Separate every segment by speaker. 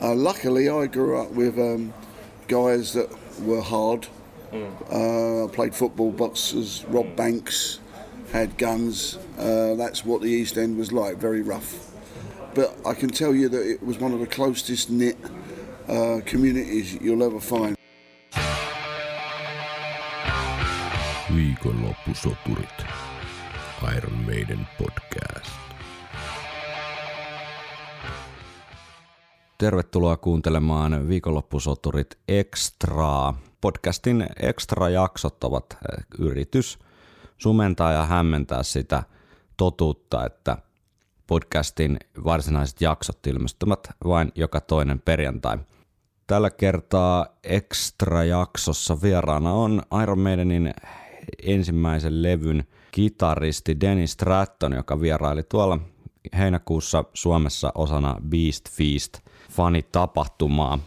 Speaker 1: Uh, luckily, I grew up with um, guys that were hard. Uh, I played football, boxers, robbed banks, had guns. Uh, that's what the East End was like, very rough. But I can tell you that it was one of the closest knit uh, communities you'll ever find.
Speaker 2: Viikonloppusoturit. Iron Maiden podcast.
Speaker 3: Tervetuloa kuuntelemaan Viikonloppusoturit Extraa. Podcastin extra-jaksot ovat eh, yritys sumentaa ja hämmentää sitä totuutta, että podcastin varsinaiset jaksot ilmestyvät vain joka toinen perjantai. Tällä kertaa extra-jaksossa vieraana on Iron Maidenin ensimmäisen levyn kitaristi Dennis Stratton, joka vieraili tuolla heinäkuussa Suomessa osana Beast Feast fanitapahtumaa.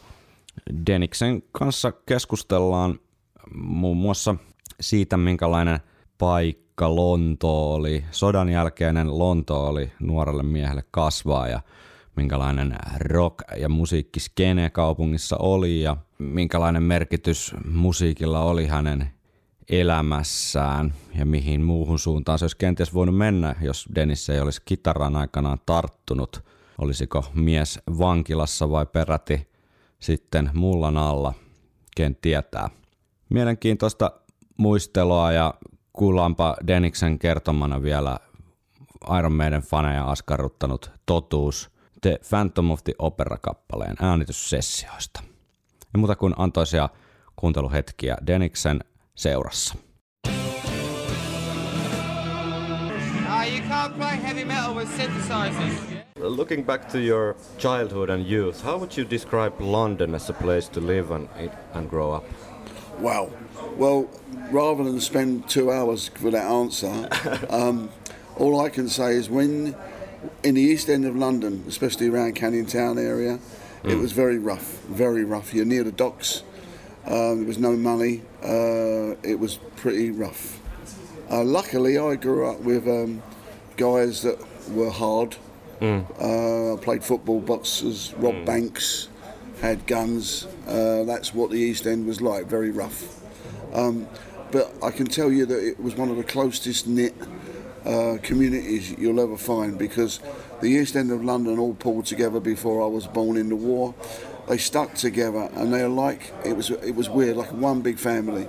Speaker 3: Deniksen kanssa keskustellaan muun muassa siitä, minkälainen paikka Lonto oli, sodan jälkeinen Lonto oli nuorelle miehelle kasvaa ja minkälainen rock- ja musiikkiskene kaupungissa oli ja minkälainen merkitys musiikilla oli hänen elämässään ja mihin muuhun suuntaan se olisi kenties voinut mennä, jos Dennis ei olisi kitaran aikanaan tarttunut. Olisiko mies vankilassa vai peräti sitten mullan alla, ken tietää. Mielenkiintoista muistelua ja kuullaanpa Deniksen kertomana vielä Iron Maiden faneja askarruttanut totuus The Phantom of the Opera-kappaleen äänityssessioista. Ja muuta kuin antoisia kuunteluhetkiä Deniksen seurassa.
Speaker 4: Ah, you can't play heavy metal with synthesizers.
Speaker 5: Looking back to your childhood and youth, how would you describe London as a place to live and, and grow up?
Speaker 1: Wow. Well, rather than spend two hours for that answer, um, all I can say is when in the East End of London, especially around Canning Town area, it was very rough, very rough. You're near the docks. Um, there was no money. Uh, it was pretty rough. Uh, luckily, I grew up with um, guys that were hard. Uh, I played football, boxers, robbed banks, had guns. Uh, that's what the East End was like, very rough. Um, but I can tell you that it was one of the closest knit uh, communities you'll ever find because the East End of London all pulled together before I was born in the war. They stuck together and they're like it was it was weird, like one big family.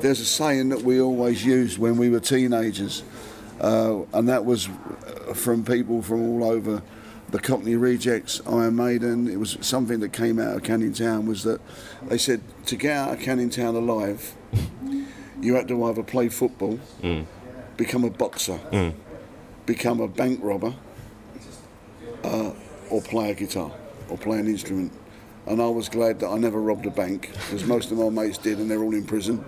Speaker 1: There's a saying that we always used when we were teenagers, uh, and that was uh, from people from all over the Cockney Rejects, Iron Maiden. It was something that came out of Canning Town was that they said to get out of Canning Town alive, you had to either play football, become a boxer, become a bank robber, uh, or play a guitar or play an instrument. And I was glad that I never robbed a bank because most of my mates did, and they're all in prison.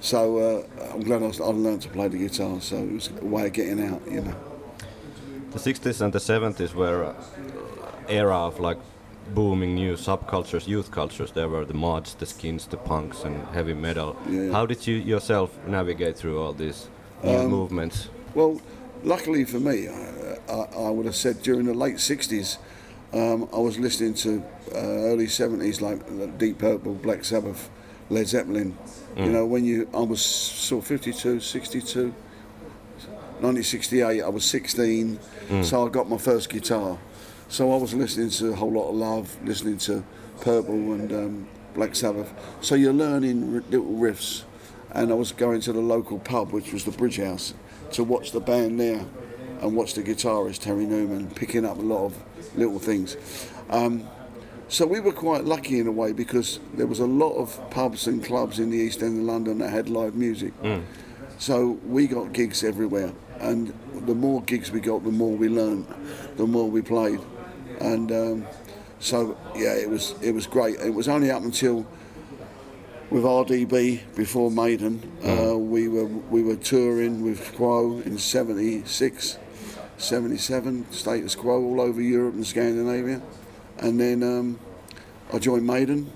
Speaker 1: So uh, I'm glad I, was- I learned to play the guitar. So it was a way of getting out, you know.
Speaker 5: The 60s and the 70s were uh, era of like booming new subcultures, youth cultures. There were the mods, the skins, the punks, and heavy metal.
Speaker 1: Yeah.
Speaker 5: How did you yourself navigate through all these new movements?
Speaker 1: Well, luckily for me, I, I, I would have said during the late 60s, um, I was listening to uh, early 70s like Deep Purple, Black Sabbath, Led Zeppelin. You know, when you, I was sort of 52, 62, 1968, I was 16, so I got my first guitar. So I was listening to a whole lot of Love, listening to Purple and um, Black Sabbath. So you're learning r- little riffs. And I was going to the local pub, which was the Bridge House, to watch the band there and watch the guitarist Terry Newman picking up a lot of little things. Um, so we were quite lucky in a way because there was a lot of pubs and clubs in the East End of London that had live music. So we got gigs everywhere, and the more gigs we got, the more we learned, the more we played, and um, so yeah, it was it was great. It was only up until with RDB before Maiden, uh, we were we were touring with Quo in '76, '77, Status Quo all over Europe and Scandinavia, and then um, I joined Maiden,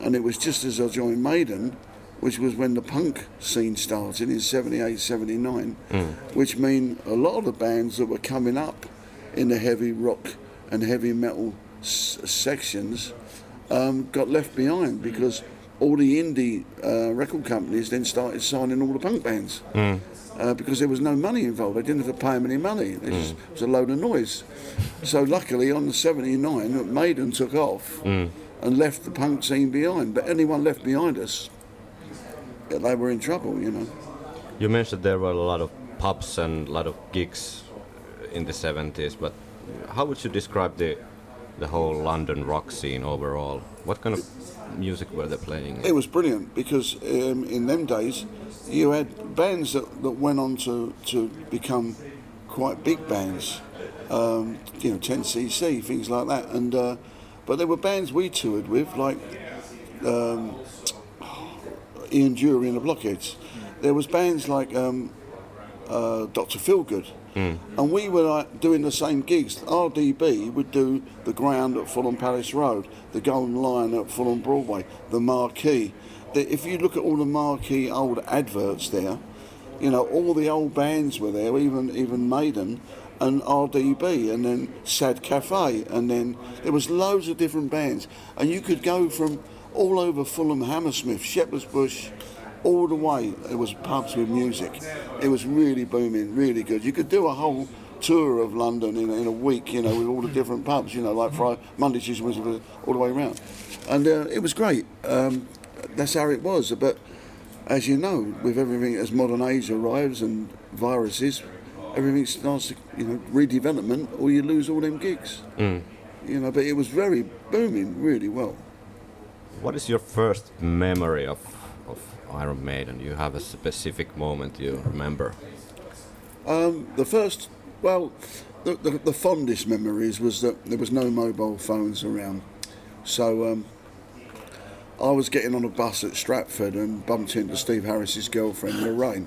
Speaker 1: and it was just as I joined Maiden, which was when the punk scene started in 78, 79, which mean a lot of the bands that were coming up in the heavy rock and heavy metal s- sections um, got left behind because all the indie uh, record companies then started signing all the punk bands. Uh, because there was no money involved, they didn't have to pay them any money. It, just, it was a load of noise. So luckily, on the '79, Maiden took off and left the punk scene behind. But anyone left behind us, they were in trouble, you know.
Speaker 5: You mentioned there were a lot of pubs and a lot of gigs in the 70s, but how would you describe the the whole London rock scene overall? What kind of music were they playing?
Speaker 1: It was brilliant because um, in them days you had bands that, that went on to, to become quite big bands, um, you know, 10cc, things like that. And uh, But there were bands we toured with, like um, Ian Dury and the Blockheads. There was bands like um, uh, Dr. Feelgood. Mm. And we were like doing the same gigs. RDB would do the Greyhound at Fulham Palace Road, the Golden Lion at Fulham Broadway, the Marquee. The, if you look at all the Marquee old adverts there, you know, all the old bands were there, even even Maiden and RDB, and then Sad Cafe, and then there was loads of different bands, and you could go from all over Fulham, Hammersmith, Shepherd's Bush, all the way. It was pubs with music. It was really booming, really good. You could do a whole tour of London in, a- in a week, you know, with all the different pubs, you know, like Friday, Monday, Tuesday, Wednesday, all the way around, and uh, it was great. Um, that's how it was, but as you know, with everything as modern age arrives and viruses, everything starts to, you know, redevelopment, or you lose all them gigs. You know, but it was very booming, really well.
Speaker 5: What is your first memory of, of Iron Maiden? You have a specific moment you remember?
Speaker 1: The first, well, the, the, the fondest memories was that there was no mobile phones around. So um, I was getting on a bus at Stratford and bumped into Steve Harris's girlfriend, Lorraine.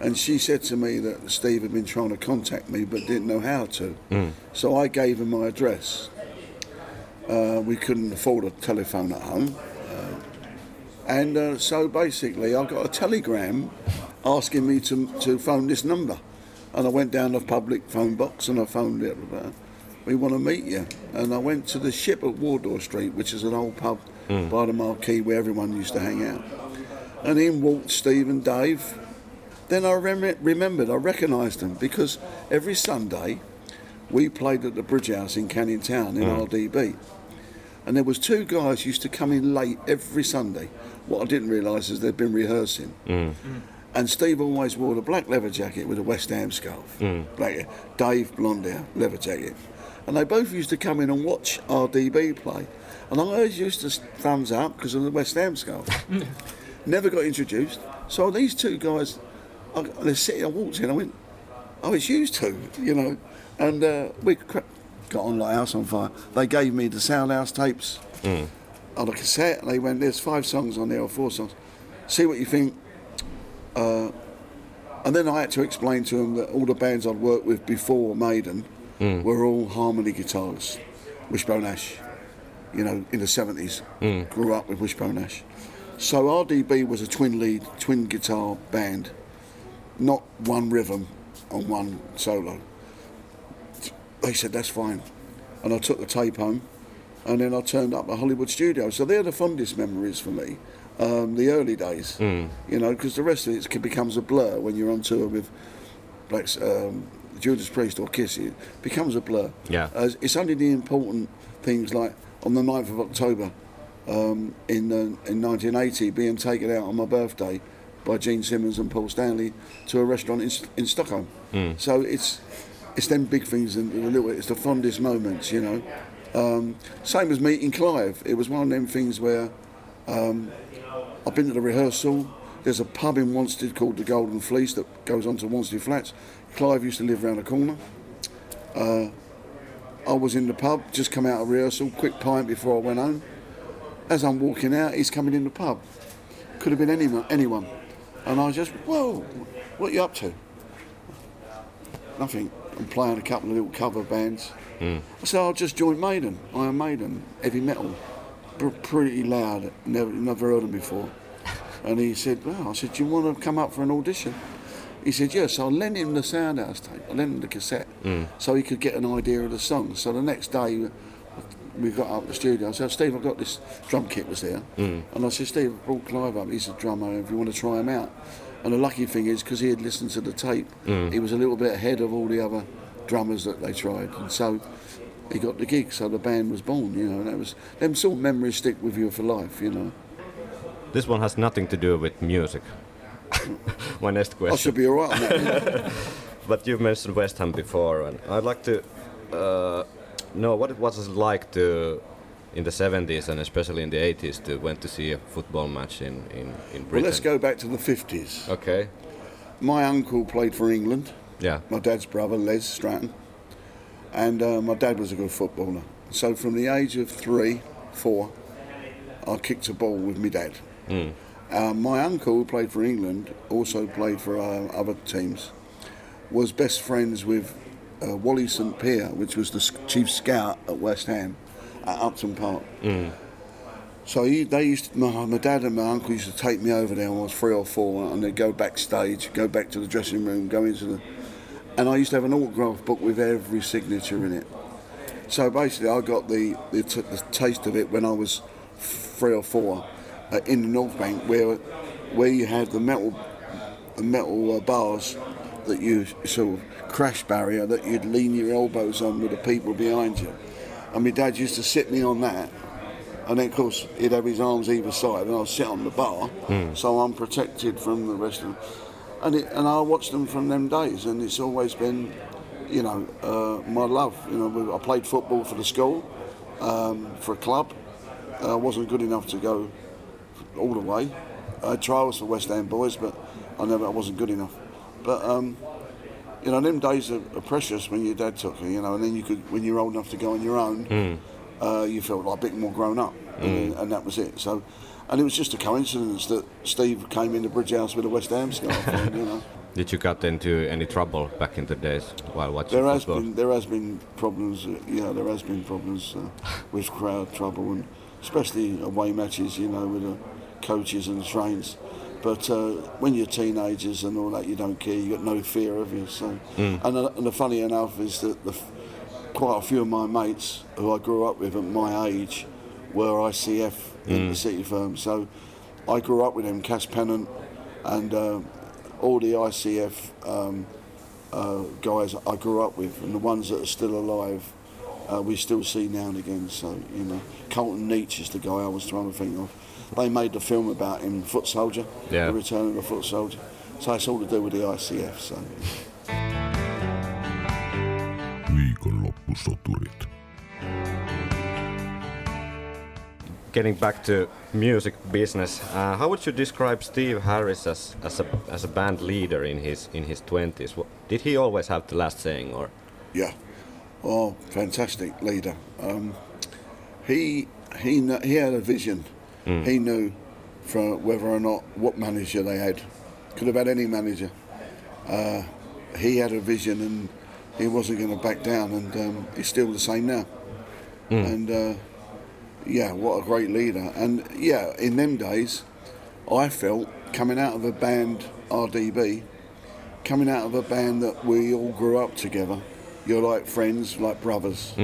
Speaker 1: And she said to me that Steve had been trying to contact me but didn't know how to. So I gave him my address. Uh, we couldn't afford a telephone at home. And uh, so basically, I got a telegram asking me to, to phone this number. And I went down the public phone box and I phoned it. Uh, we want to meet you. And I went to the ship at Wardour Street, which is an old pub by the marquee where everyone used to hang out. And in walked Steve and Dave. Then I rem- remembered, I recognised them because every Sunday we played at the Bridge House in Canning Town in RDB. And there was two guys used to come in late every Sunday. What I didn't realise is they'd been rehearsing. Mm. Mm. And Steve always wore the black leather jacket with a West Ham scarf. Mm. Black, Dave blonde hair, leather jacket. And they both used to come in and watch RDB play. And I always used to thumbs up because of the West Ham scarf. Never got introduced. So these two guys, I, they're sitting, I walked in, I went, oh, it's used to, you know. And uh, we cra- got on like house on fire. They gave me the Soundhouse tapes mm. on a cassette. They went, there's five songs on there or four songs. See what you think. Uh, and then I had to explain to them that all the bands I'd worked with before Maiden mm. were all harmony guitars, Wishbone Ash. You know, in the 70s, mm. grew up with Wishbone Ash. So RDB was a twin lead, twin guitar band, not one rhythm on one solo. They said that's fine, and I took the tape home, and then I turned up at Hollywood Studios. So they're the fondest memories for me, um, the early days. You know, because the rest of it becomes a blur when you're on tour with Black, um, Judas Priest or Kiss. It becomes a blur.
Speaker 5: Yeah.
Speaker 1: Uh, it's only the important things like on the 9th of October um, in, uh, in 1980 being taken out on my birthday by Gene Simmons and Paul Stanley to a restaurant in, in Stockholm. So it's it's them big things and the little it's the fondest moments, you know. Um, same as meeting Clive. It was one of them things where um, I've been to the rehearsal. There's a pub in Wanstead called the Golden Fleece that goes on to Wanstead Flats. Clive used to live around the corner. Uh, I was in the pub, just come out of rehearsal, quick pint before I went home. As I'm walking out, he's coming in the pub. Could have been anyone, anyone. And I was just, whoa, what are you up to? Nothing. I'm playing a couple of little cover bands. I said, I'll just join Maiden, Iron Maiden, heavy metal. Pr- pretty loud, never, never heard them before. And he said, well, I said, do you want to come up for an audition? He said, yes. So I lent him the Soundhouse tape. I lent him the cassette so he could get an idea of the song. So the next day, we got up the studio. I said, Steve, I've got this drum kit was there,
Speaker 5: Mm.
Speaker 1: and I said, Steve, I brought Clive up. He's a drummer. If you want to try him out, and the lucky thing is because he had listened to the tape,
Speaker 5: Mm.
Speaker 1: he was a little bit ahead of all the other drummers that they tried, and so he got the gig. So the band was born. You know, and that was them sort of memories stick with you for life. You know,
Speaker 5: This one has nothing to do with music. My next question.
Speaker 1: I should be all right on that.
Speaker 5: But you've mentioned West Ham before, and I'd like to uh, know what it was like to, in the 70s and especially in the 80s, to went to see a football match in, in, in Britain.
Speaker 1: well, let's go back to the fifties.
Speaker 5: Okay.
Speaker 1: My uncle played for England.
Speaker 5: Yeah.
Speaker 1: my dad's brother, Les Stratton, and uh, my dad was a good footballer. So from the age of three, four, I kicked a ball with my dad. Uh, my uncle, who played for England, also played for uh, other teams, was best friends with uh, Wally St Pier, which was the chief scout at West Ham at Upton Park. So he, they used to, my, my dad and my uncle used to take me over there when I was three or four, and they'd go backstage, go back to the dressing room, go into the, and I used to have an autograph book with every signature in it. So basically, I got the the, t- the taste of it when I was three or four uh, in the North Bank, where where you had the metal the metal uh, bars that you sort of crash barrier that you'd lean your elbows on with the people behind you. And my dad used to sit me on that, and then of course he'd have his arms either side, and I'd sit on the bar, so I'm protected from the rest of them. And it, and I watched them from them days, and it's always been, you know, uh, my love. You know, I played football for the school, um, for a club. I wasn't good enough to go all the way. I had trials for West Ham boys, but I never I wasn't good enough. But um, you know, them days are, are precious when your dad took you. You know, and then you could when you're old enough to go on your own, uh, you felt like a bit more grown up, and, and that was it. So. And it was just a coincidence that Steve came into Bridge House with a West Ham scarf you know.
Speaker 5: Did you get into any trouble back in the days while watching
Speaker 1: There has
Speaker 5: football?
Speaker 1: been there has been problems. Uh, yeah, there has been problems uh, with crowd trouble and especially away matches. You know, with the coaches and the trains. But uh, when you're teenagers and all that, you don't care. You got no fear of you. So, and, uh, and the funny enough is that the, quite a few of my mates who I grew up with at my age were ICF Inter City Firm. So I grew up with them, Cass Pennant, and uh, all the ICF um, uh, guys I grew up with, and the ones that are still alive, uh, we still see now and again. So you know, Carlton Leach is the guy I was trying to think of. They made the film about him, Foot Soldier,
Speaker 5: Yeah.
Speaker 1: the Return of the Foot Soldier. So it's all to do with the ICF. So.
Speaker 2: Viikonloppusoturit.
Speaker 5: Getting back to music business, uh, how would you describe Steve Harris as, as a as a band leader in his in his twenties? Did he always have the last saying, or
Speaker 1: Yeah. Oh, fantastic leader. Um, he he he had a vision. He knew for whether or not what manager they had. Could have had any manager. Uh, he had a vision and he wasn't going to back down, and um, he's still the same now. And uh, yeah, what a great leader. And yeah, in them days, I felt coming out of a band RDB, coming out of a band that we all grew up together. You're like friends, like brothers.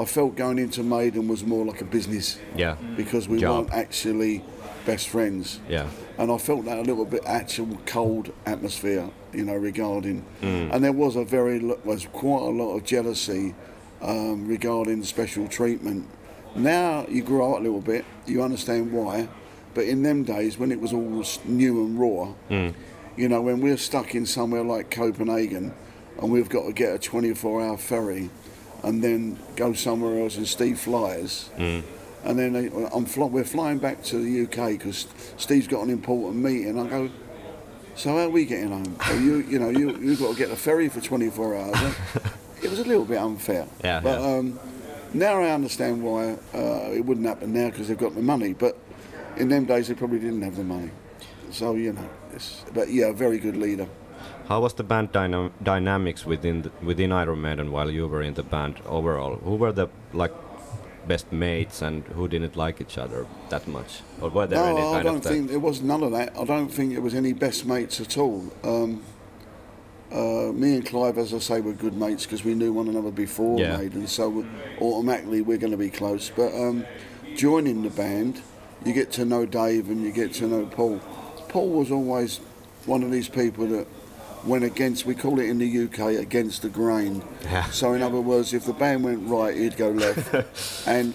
Speaker 1: I felt going into Maiden was more like a business
Speaker 5: yeah,
Speaker 1: because we
Speaker 5: Job.
Speaker 1: weren't actually best friends.
Speaker 5: yeah,
Speaker 1: And I felt that a little bit actual cold atmosphere, you know, regarding, and there was a very was quite a lot of jealousy um, regarding special treatment. Now you grow up a little bit, you understand why, but in them days when it was all new and raw, you know, when we're stuck in somewhere like Copenhagen, and we've got to get a 24-hour ferry, and then go somewhere else, and Steve flies. And then they, I'm fly, we're flying back to the UK because Steve's got an important meeting. I go, so how are we getting home? You, you know, you you've got to get a ferry for 24 hours. it was a little bit unfair.
Speaker 5: Yeah,
Speaker 1: But
Speaker 5: yeah.
Speaker 1: Um, now I understand why uh, it wouldn't happen now because they've got the money. But in them days they probably didn't have the money. So you know, it's, but yeah, a very good leader.
Speaker 5: How was the band dyna- dynamics within the, within Iron Maiden while you were in the band overall? Who were the like best mates and who didn't like each other that much, or were there any
Speaker 1: No, I
Speaker 5: kind
Speaker 1: don't think there was none of that. I don't think it was any best mates at all. Um, uh, me and Clive, as I say, were good mates because we knew one another before
Speaker 5: Yeah.
Speaker 1: Maiden, so automatically we're going to be close. But um, joining the band, you get to know Dave and you get to know Paul. Paul was always one of these people that went against, we call it in the UK, against the grain.
Speaker 5: Yeah.
Speaker 1: So, in other words, if the band went right, he'd go left. and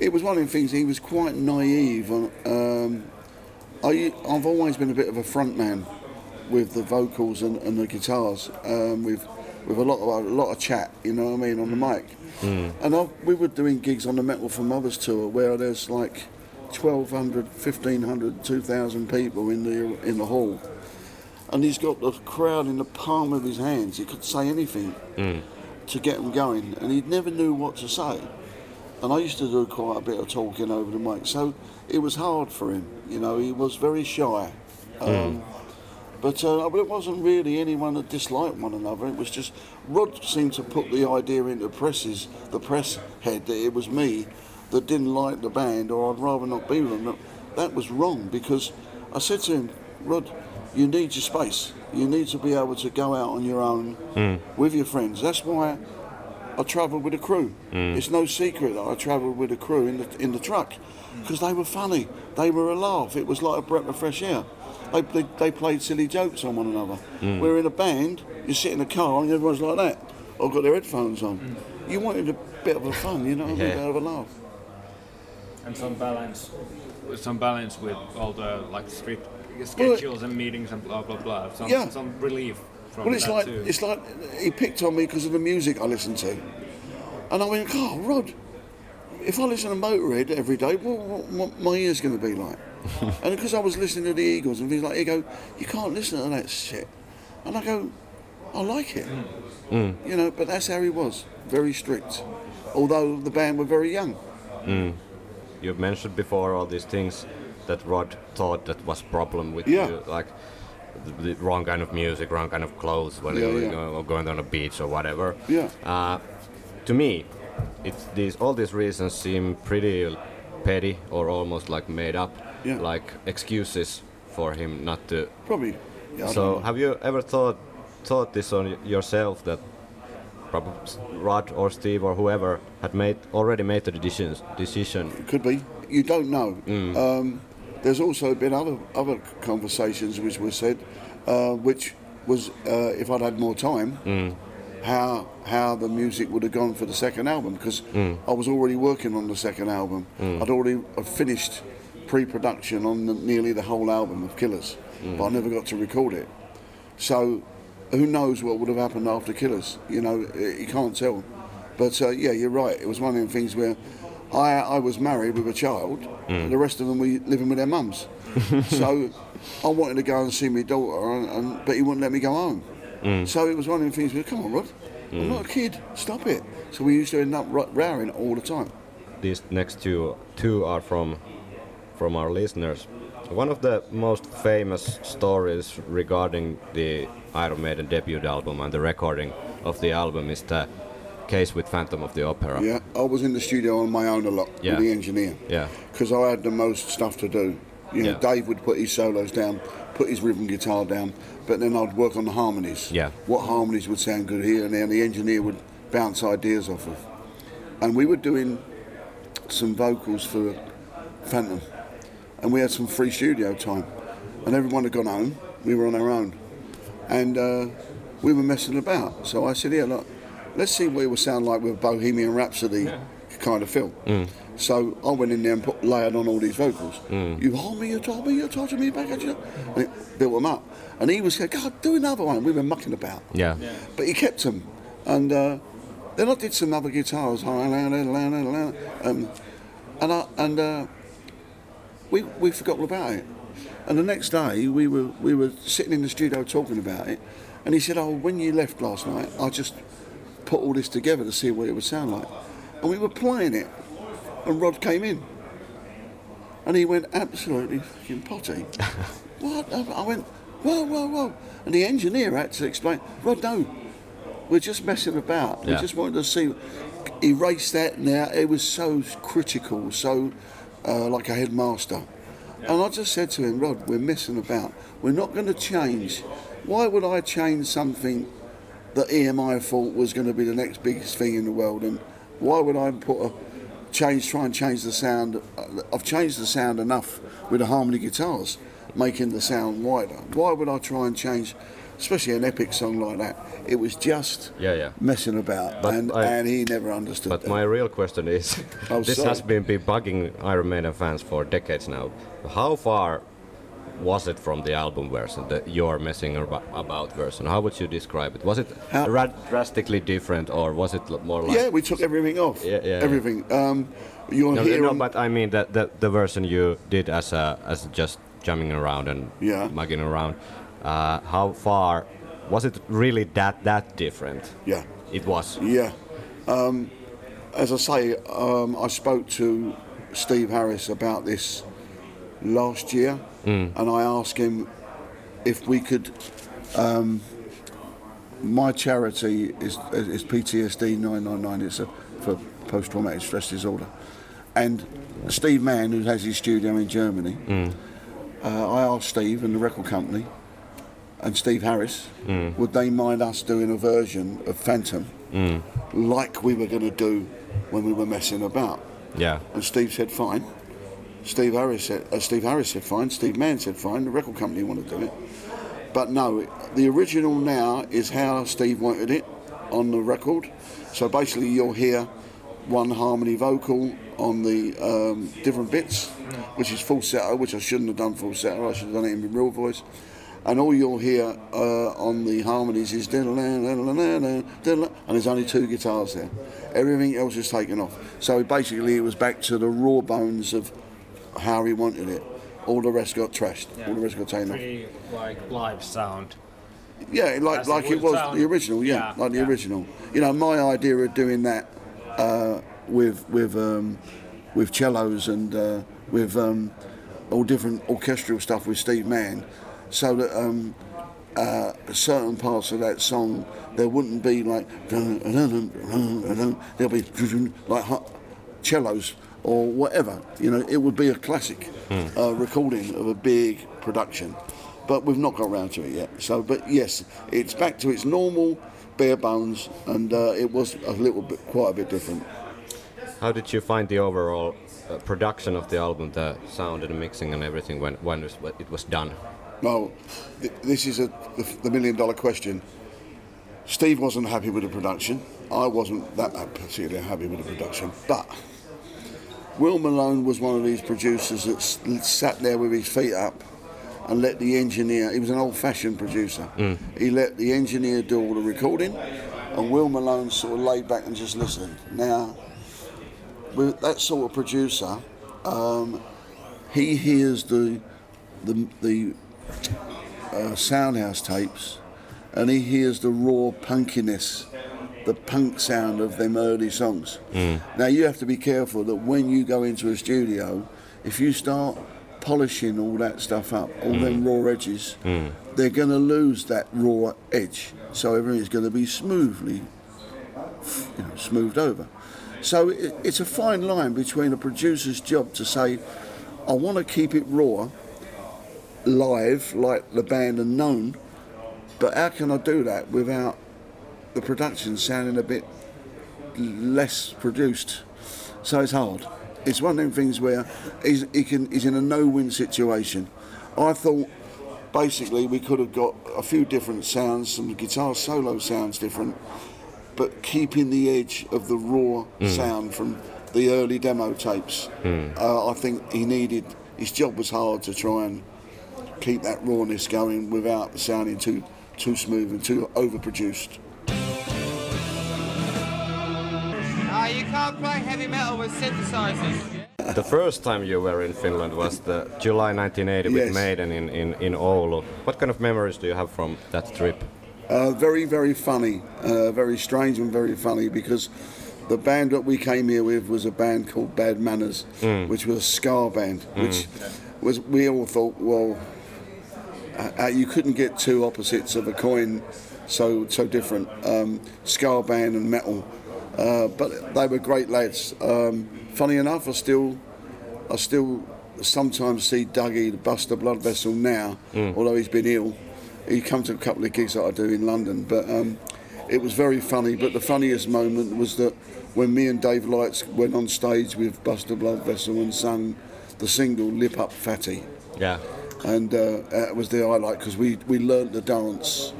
Speaker 1: it was one of the things, he was quite naive. Um, I, I've always been a bit of a front man with the vocals and, and the guitars, um, with with a lot of a lot of chat, you know what I mean, on the mic. And I, we were doing gigs on the Metal for Muthas tour where there's like 1,200, 1,500, 2,000 people in the in the hall, and he's got the crowd in the palm of his hands. He could say anything to get them going, and he never knew what to say. And I used to do quite a bit of talking over the mic, so it was hard for him. You know, he was very shy. Um, But, uh, but it wasn't really anyone that disliked one another. It was just Rod seemed to put the idea into presses, the press head that it was me that didn't like the band, or I'd rather not be with them. That was wrong because I said to him, Rod, you need your space. You need to be able to go out on your own hmm. with your friends. That's why I travelled with a crew. Hmm. It's no secret that I travelled with a crew in the in the truck because they were funny. They were a laugh. It was like a breath of fresh air. They, they, they played silly jokes on one another. Hmm. We're in a band. You sit in a car and everyone's like that. Or got their headphones on. You wanted a bit of a fun, you know, a bit
Speaker 5: Yeah.
Speaker 1: of a laugh.
Speaker 6: and some balance some balance with all the like strict schedules and meetings and blah blah blah some,
Speaker 1: Yeah.
Speaker 6: some relief from
Speaker 1: Well, it's
Speaker 6: that
Speaker 1: like
Speaker 6: too
Speaker 1: it's like he picked on me because of the music I listened to, and I went, "Oh, Rod, if I listen to Motorhead every day, what, what, what my ears going to be like?" and because I was listening to the Eagles and things like, he go, "You can't listen to that shit," and I go, "I like it," mm. you know. But that's how he was, very strict. Although the band were very young. Mm.
Speaker 5: You've mentioned before all these things that Rod thought that was problem with
Speaker 1: Yeah.
Speaker 5: you, like the, wrong kind of music, wrong kind of clothes when
Speaker 1: Yeah,
Speaker 5: you were
Speaker 1: yeah.
Speaker 5: go- going on a beach or whatever.
Speaker 1: Yeah.
Speaker 5: Uh, to me, it's these all these reasons seem pretty petty or almost like made up,
Speaker 1: Yeah.
Speaker 5: like excuses for him not to.
Speaker 1: Probably. Yeah,
Speaker 5: so, have you ever thought thought this on yourself that probably Rod or Steve or whoever had made already made the decision decision
Speaker 1: Could be. You don't know. Um, there's also been other other conversations which were said, uh, which was uh, if I'd had more time, how how the music would have gone for the second album because I was already working on the second album. I'd already finished pre-production on the, nearly the whole album of Killers, but I never got to record it. So who knows what would have happened after Killers? You know, you can't tell. But uh, yeah, you're right. It was one of the things where I, I was married with a child, mm. and the rest of them were living with their mums. so I wanted to go and see my daughter, and, and, but he wouldn't let me go home. Mm. So it was one of the things where, come on, Rod, I'm mm. not a kid, stop it. So we used to end up ro- rowing all the time.
Speaker 5: these next two two are from from our listeners. One of the most famous stories regarding the Iron Maiden debut album and the recording of the album is the case with Phantom of the Opera.
Speaker 1: Yeah, I was in the studio on my own a lot
Speaker 5: Yeah.
Speaker 1: with the engineer.
Speaker 5: Yeah.
Speaker 1: because I had the most stuff to do. You know,
Speaker 5: Yeah.
Speaker 1: Dave would put his solos down, put his rhythm guitar down, but then I'd work on the harmonies.
Speaker 5: Yeah.
Speaker 1: What harmonies would sound good here and there, and the engineer would bounce ideas off of. And we were doing some vocals for Phantom, and we had some free studio time, and everyone had gone home. We were on our own, and uh, we were messing about. So I said, "Yeah, look, let's see what it would sound like with Bohemian Rhapsody kind of feel." So I went in there and put, layered on all these vocals. You hold me, you told me, you touching me back at you. And it built them up. And he was saying, God, do another one. We were mucking about.
Speaker 5: Yeah.
Speaker 1: But he kept them. And uh, then I did some other guitars. Um, and I, and uh, we, we forgot all about it. And the next day, we were, we were sitting in the studio talking about it. And he said, Oh, when you left last night, I just put all this together to see what it would sound like. And we were playing it. And Rod came in. And he went absolutely fucking potty. what? I went, whoa, whoa, whoa. And the engineer had to explain, Rod, no, we're just messing about. We just wanted to see, erase that now. It was so critical, so uh, like a headmaster. And I just said to him, Rod, we're messing about. We're not going to change. Why would I change something that EMI thought was going to be the next biggest thing in the world. And why would I put a change, try and change the sound? I've changed the sound enough with the harmony guitars, making the sound wider. Why would I try and change, especially an epic song like that? It was just
Speaker 5: Yeah, yeah.
Speaker 1: messing about,
Speaker 5: But
Speaker 1: and,
Speaker 5: I-
Speaker 1: and he never understood
Speaker 5: But
Speaker 1: that.
Speaker 5: my real question is,
Speaker 1: Oh,
Speaker 5: this
Speaker 1: sorry.
Speaker 5: has been, been bugging Iron Maiden fans for decades now. How far was it from the album version, the You're Messing Abo- About version? How would you describe it? Was it ra- drastically different, or was it more like?
Speaker 1: yeah, we took everything off.
Speaker 5: Yeah, yeah,
Speaker 1: everything. Um, you'll
Speaker 5: No, no, but I mean that the, the version you did as a, as just jamming around and
Speaker 1: Yeah.
Speaker 5: mugging around. Uh, how far was it really that that different?
Speaker 1: yeah.
Speaker 5: It was.
Speaker 1: Yeah. Um, as I say, um, I spoke to Steve Harris about this last year, and I asked him if we could. Um, my charity is, is PTSD 999. It's a, for post-traumatic stress disorder, and Steve Mann, who has his studio in Germany, uh, I asked Steve and the record company and Steve Harris, would they mind us doing a version of Phantom like we were going to do when we were messing about?
Speaker 5: Yeah.
Speaker 1: And Steve said fine. Steve Harris said, uh, Steve Harris said fine. Steve Mann said fine. The record company wanted to do it, but no. The original now is how Steve wanted it on the record. So basically, you'll hear one harmony vocal on the um, different bits, which is falsetto, which I shouldn't have done falsetto. I should have done it in real voice. And all you'll hear uh, on the harmonies is and there's only two guitars there. Everything else is taken off. So basically, it was back to the raw bones of how he wanted it. All the rest got trashed. All the rest got taken off.
Speaker 6: Like live sound.
Speaker 1: Yeah, like
Speaker 6: That's
Speaker 1: like it was
Speaker 6: sound.
Speaker 1: the original. Yeah,
Speaker 6: Yeah,
Speaker 1: like the
Speaker 6: yeah.
Speaker 1: original. You know, my idea of doing that uh, with with um, with cellos and uh, with um, all different orchestral stuff with Steve Mann, so that um, uh, certain parts of that song there wouldn't be like there'll be like cellos or whatever. You know, it would be a classic uh, recording of a big production. But we've not got around to it yet. So, but yes, it's back to its normal bare bones, and uh, it was a little bit, quite a bit different.
Speaker 5: How did you find the overall uh, production of the album, the sound and the mixing and everything when when it was- it was done?
Speaker 1: Well, th- this is a, the, the million dollar question. Steve wasn't happy with the production. I wasn't that particularly happy with the production. But Will Malone was one of these producers that sat there with his feet up and let the engineer, he was an old fashioned producer, he let the engineer do all the recording and Will Malone sort of laid back and just listened. Now, with that sort of producer, um, he hears the the, the uh, Soundhouse tapes, and he hears the raw punkiness, the punk sound of them early songs. Hmm. Now you have to be careful that when you go into a studio, if you start polishing all that stuff up, all hmm. them raw edges, hmm. they're going to lose that raw edge. So everything's going to be smoothly, you know, smoothed over. So it, it's a fine line between a producer's job to say, I want to keep it raw, live like the band and known, but how can I do that without the production sounding a bit less produced? So it's hard. It's one of them things where he's, he can, he's in a no-win situation. I thought basically we could have got a few different sounds, some guitar solo sounds different, but keeping the edge of the raw sound from the early demo tapes. Uh, I think he needed. His job was hard to try and keep that rawness going without sounding too too smooth and too overproduced.
Speaker 4: Ah, you can't play heavy metal with synthesizers.
Speaker 5: The first time you were in Finland was the July 1980 with Maiden in, in, in Oulu. What kind of memories do you have from that trip?
Speaker 1: Uh, very, very funny, uh, very strange and very funny because the band that we came here with was a band called Bad Manners, which was a ska band, which was we all thought, well, uh, uh, you couldn't get two opposites of a coin so so different, um, ska band and metal. Uh, but they were great lads. Um, funny enough, I still I still sometimes see Dougie, the Buster Blood Vessel now, although he's been ill. He comes to a couple of gigs that I do in London, but um, it was very funny. But the funniest moment was that when me and Dave Lights went on stage with Buster Blood Vessel and sang the single "Lip Up Fatty."
Speaker 5: Yeah.
Speaker 1: And uh, that was the highlight because we, we learnt the dance.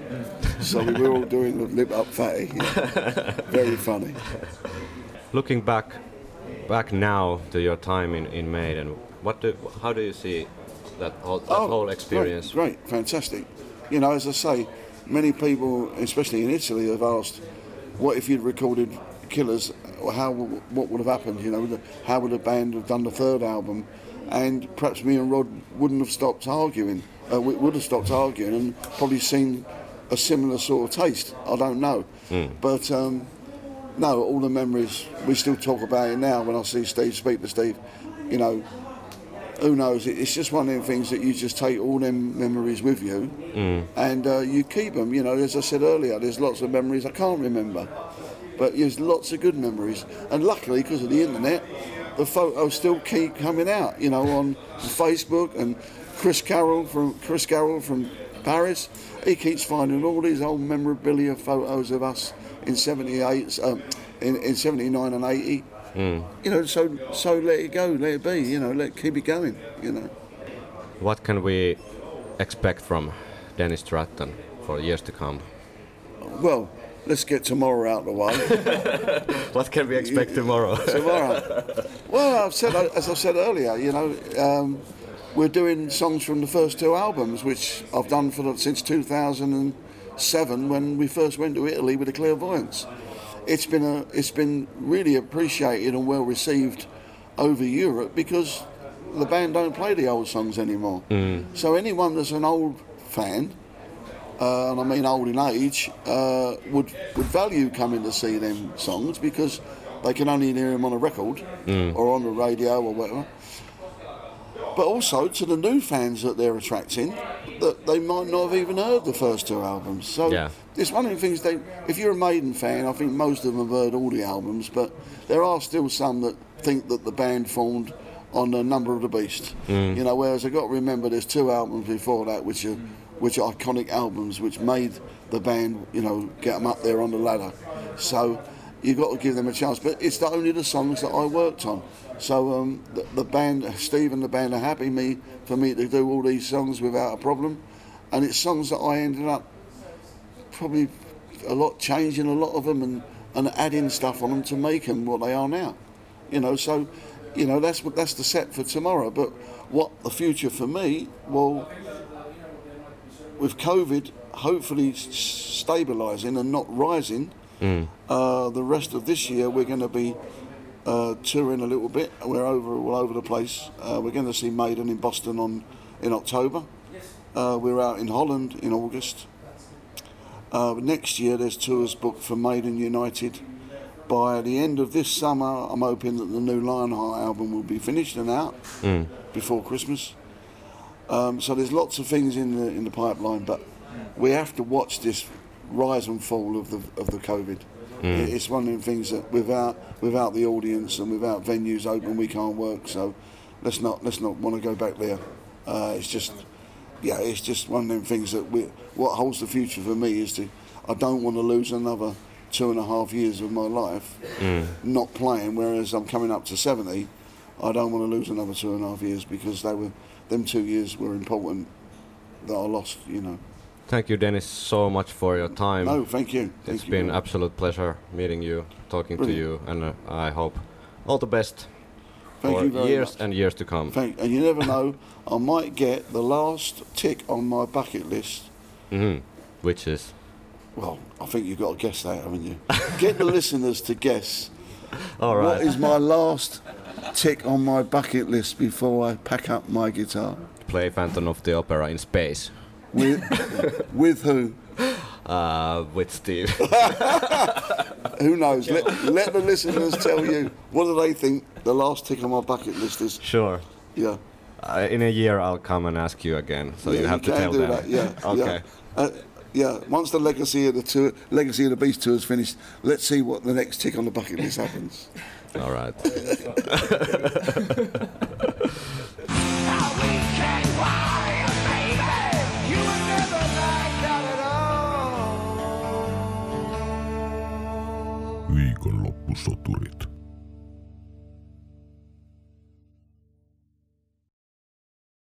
Speaker 1: So we were all doing the lip up fatty. yeah. Very funny.
Speaker 5: Looking back, back now to your time in, in Maiden, what do, how do you see that whole, that whole experience?
Speaker 1: Oh, Great, great, fantastic. You know, as I say, many people, especially in Italy, have asked, what if you'd recorded Killers? Or how what would have happened? You know, how would the band have done the third album? And perhaps me and Rod wouldn't have stopped arguing. Uh, we would have stopped arguing and probably seen a similar sort of taste. I don't know, but um, no, all the memories we still talk about it now. When I see Steve, speak to Steve, you know, who knows? It's just one of them things that you just take all them memories with you, and uh, you keep them. You know, as I said earlier, there's lots of memories I can't remember, but there's lots of good memories. And luckily, because of the internet, the photos still keep coming out. You know, on Facebook and Chris Carroll from Chris Carroll from Paris, he keeps finding all these old memorabilia photos of us in '78, um, in, in '79 and '80 you know, so so let it go, let it be, you know, let keep it going, you know.
Speaker 5: What can we expect from Dennis Stratton for years to come?
Speaker 1: Well, let's get tomorrow out of the way.
Speaker 5: What can we expect tomorrow?
Speaker 1: tomorrow. Well, I've said as I said earlier, you know, um, we're doing songs from the first two albums, which I've done for the, since 2007 when we first went to Italy with the Clairvoyants. It's been a, it's been really appreciated and well received over Europe because the band don't play the old songs anymore. So anyone that's an old fan uh, and I mean old in age, uh, would would value coming to see them songs because they can only hear them on a record or on the radio or whatever. But also to the new fans that they're attracting, that they might not have even heard the first two albums. So
Speaker 5: Yeah.
Speaker 1: it's one of the things they. If you're a Maiden fan, I think most of them have heard all the albums, but there are still some that think that the band formed on the Number of the Beast. You know, whereas I got to remember there's two albums before that which are which are iconic albums which made the band, you know, get them up there on the ladder. So you've got to give them a chance. But it's only the songs that I worked on. So um, the, the band, Steve and the band are happy me for me to do all these songs without a problem. And it's songs that I ended up probably a lot changing a lot of them and, and adding stuff on them to make them what they are now. You know, so you know that's that's the set for tomorrow. But what the future for me, well, with COVID hopefully stabilising and not rising, uh, the rest of this year we're going to be uh, touring a little bit. We're over all over the place. Uh, we're going to see Maiden in Boston on in October. Uh, we're out in Holland in August. Uh, next year there's tours booked for Maiden United. By the end of this summer, I'm hoping that the new Lionheart album will be finished and out before Christmas. Um, so there's lots of things in the in the pipeline, but we have to watch this rise and fall of the of the COVID. It- It's one of the things that without without the audience and without venues open, we can't work. So let's not let's not want to go back there. Uh, it's just yeah, it's just one of them things that we, what holds the future for me is to I don't want to lose another two and a half years of my life not playing. Whereas I'm coming up to seventy, I don't want to lose another two and a half years because they were them two years were important that I lost. You know.
Speaker 5: Thank you, Dennis, so much for your time.
Speaker 1: No, thank you. Thank
Speaker 5: it's
Speaker 1: you
Speaker 5: been
Speaker 1: very-
Speaker 5: absolute pleasure meeting you, talking to you, and uh, I hope all the best
Speaker 1: Thank
Speaker 5: for
Speaker 1: you very
Speaker 5: years
Speaker 1: much.
Speaker 5: and years to come.
Speaker 1: Thank, and you never know, I might get the last tick on my bucket list.
Speaker 5: hmm Which is
Speaker 1: Well, I think you've got to guess that, haven't you? Get the listeners to guess
Speaker 5: all
Speaker 1: what
Speaker 5: right.
Speaker 1: is my last tick on my bucket list before I pack up my guitar.
Speaker 5: Play Phantom of the Opera in space
Speaker 1: With, with who?
Speaker 5: uh, with Steve.
Speaker 1: Who knows? Let, let the listeners tell you. What do they think the last tick on my bucket list is?
Speaker 5: sure.
Speaker 1: Yeah.
Speaker 5: Uh, in a year, I'll come and ask you again, so
Speaker 1: Yeah,
Speaker 5: you have to
Speaker 1: can
Speaker 5: tell
Speaker 1: do
Speaker 5: them.
Speaker 1: That. Yeah.
Speaker 5: okay.
Speaker 1: Yeah. Uh, yeah. Once the legacy of the tour, legacy of the beast tour is finished, let's see what the next tick on the bucket list happens.
Speaker 5: All right.
Speaker 2: Viikonloppusoturit.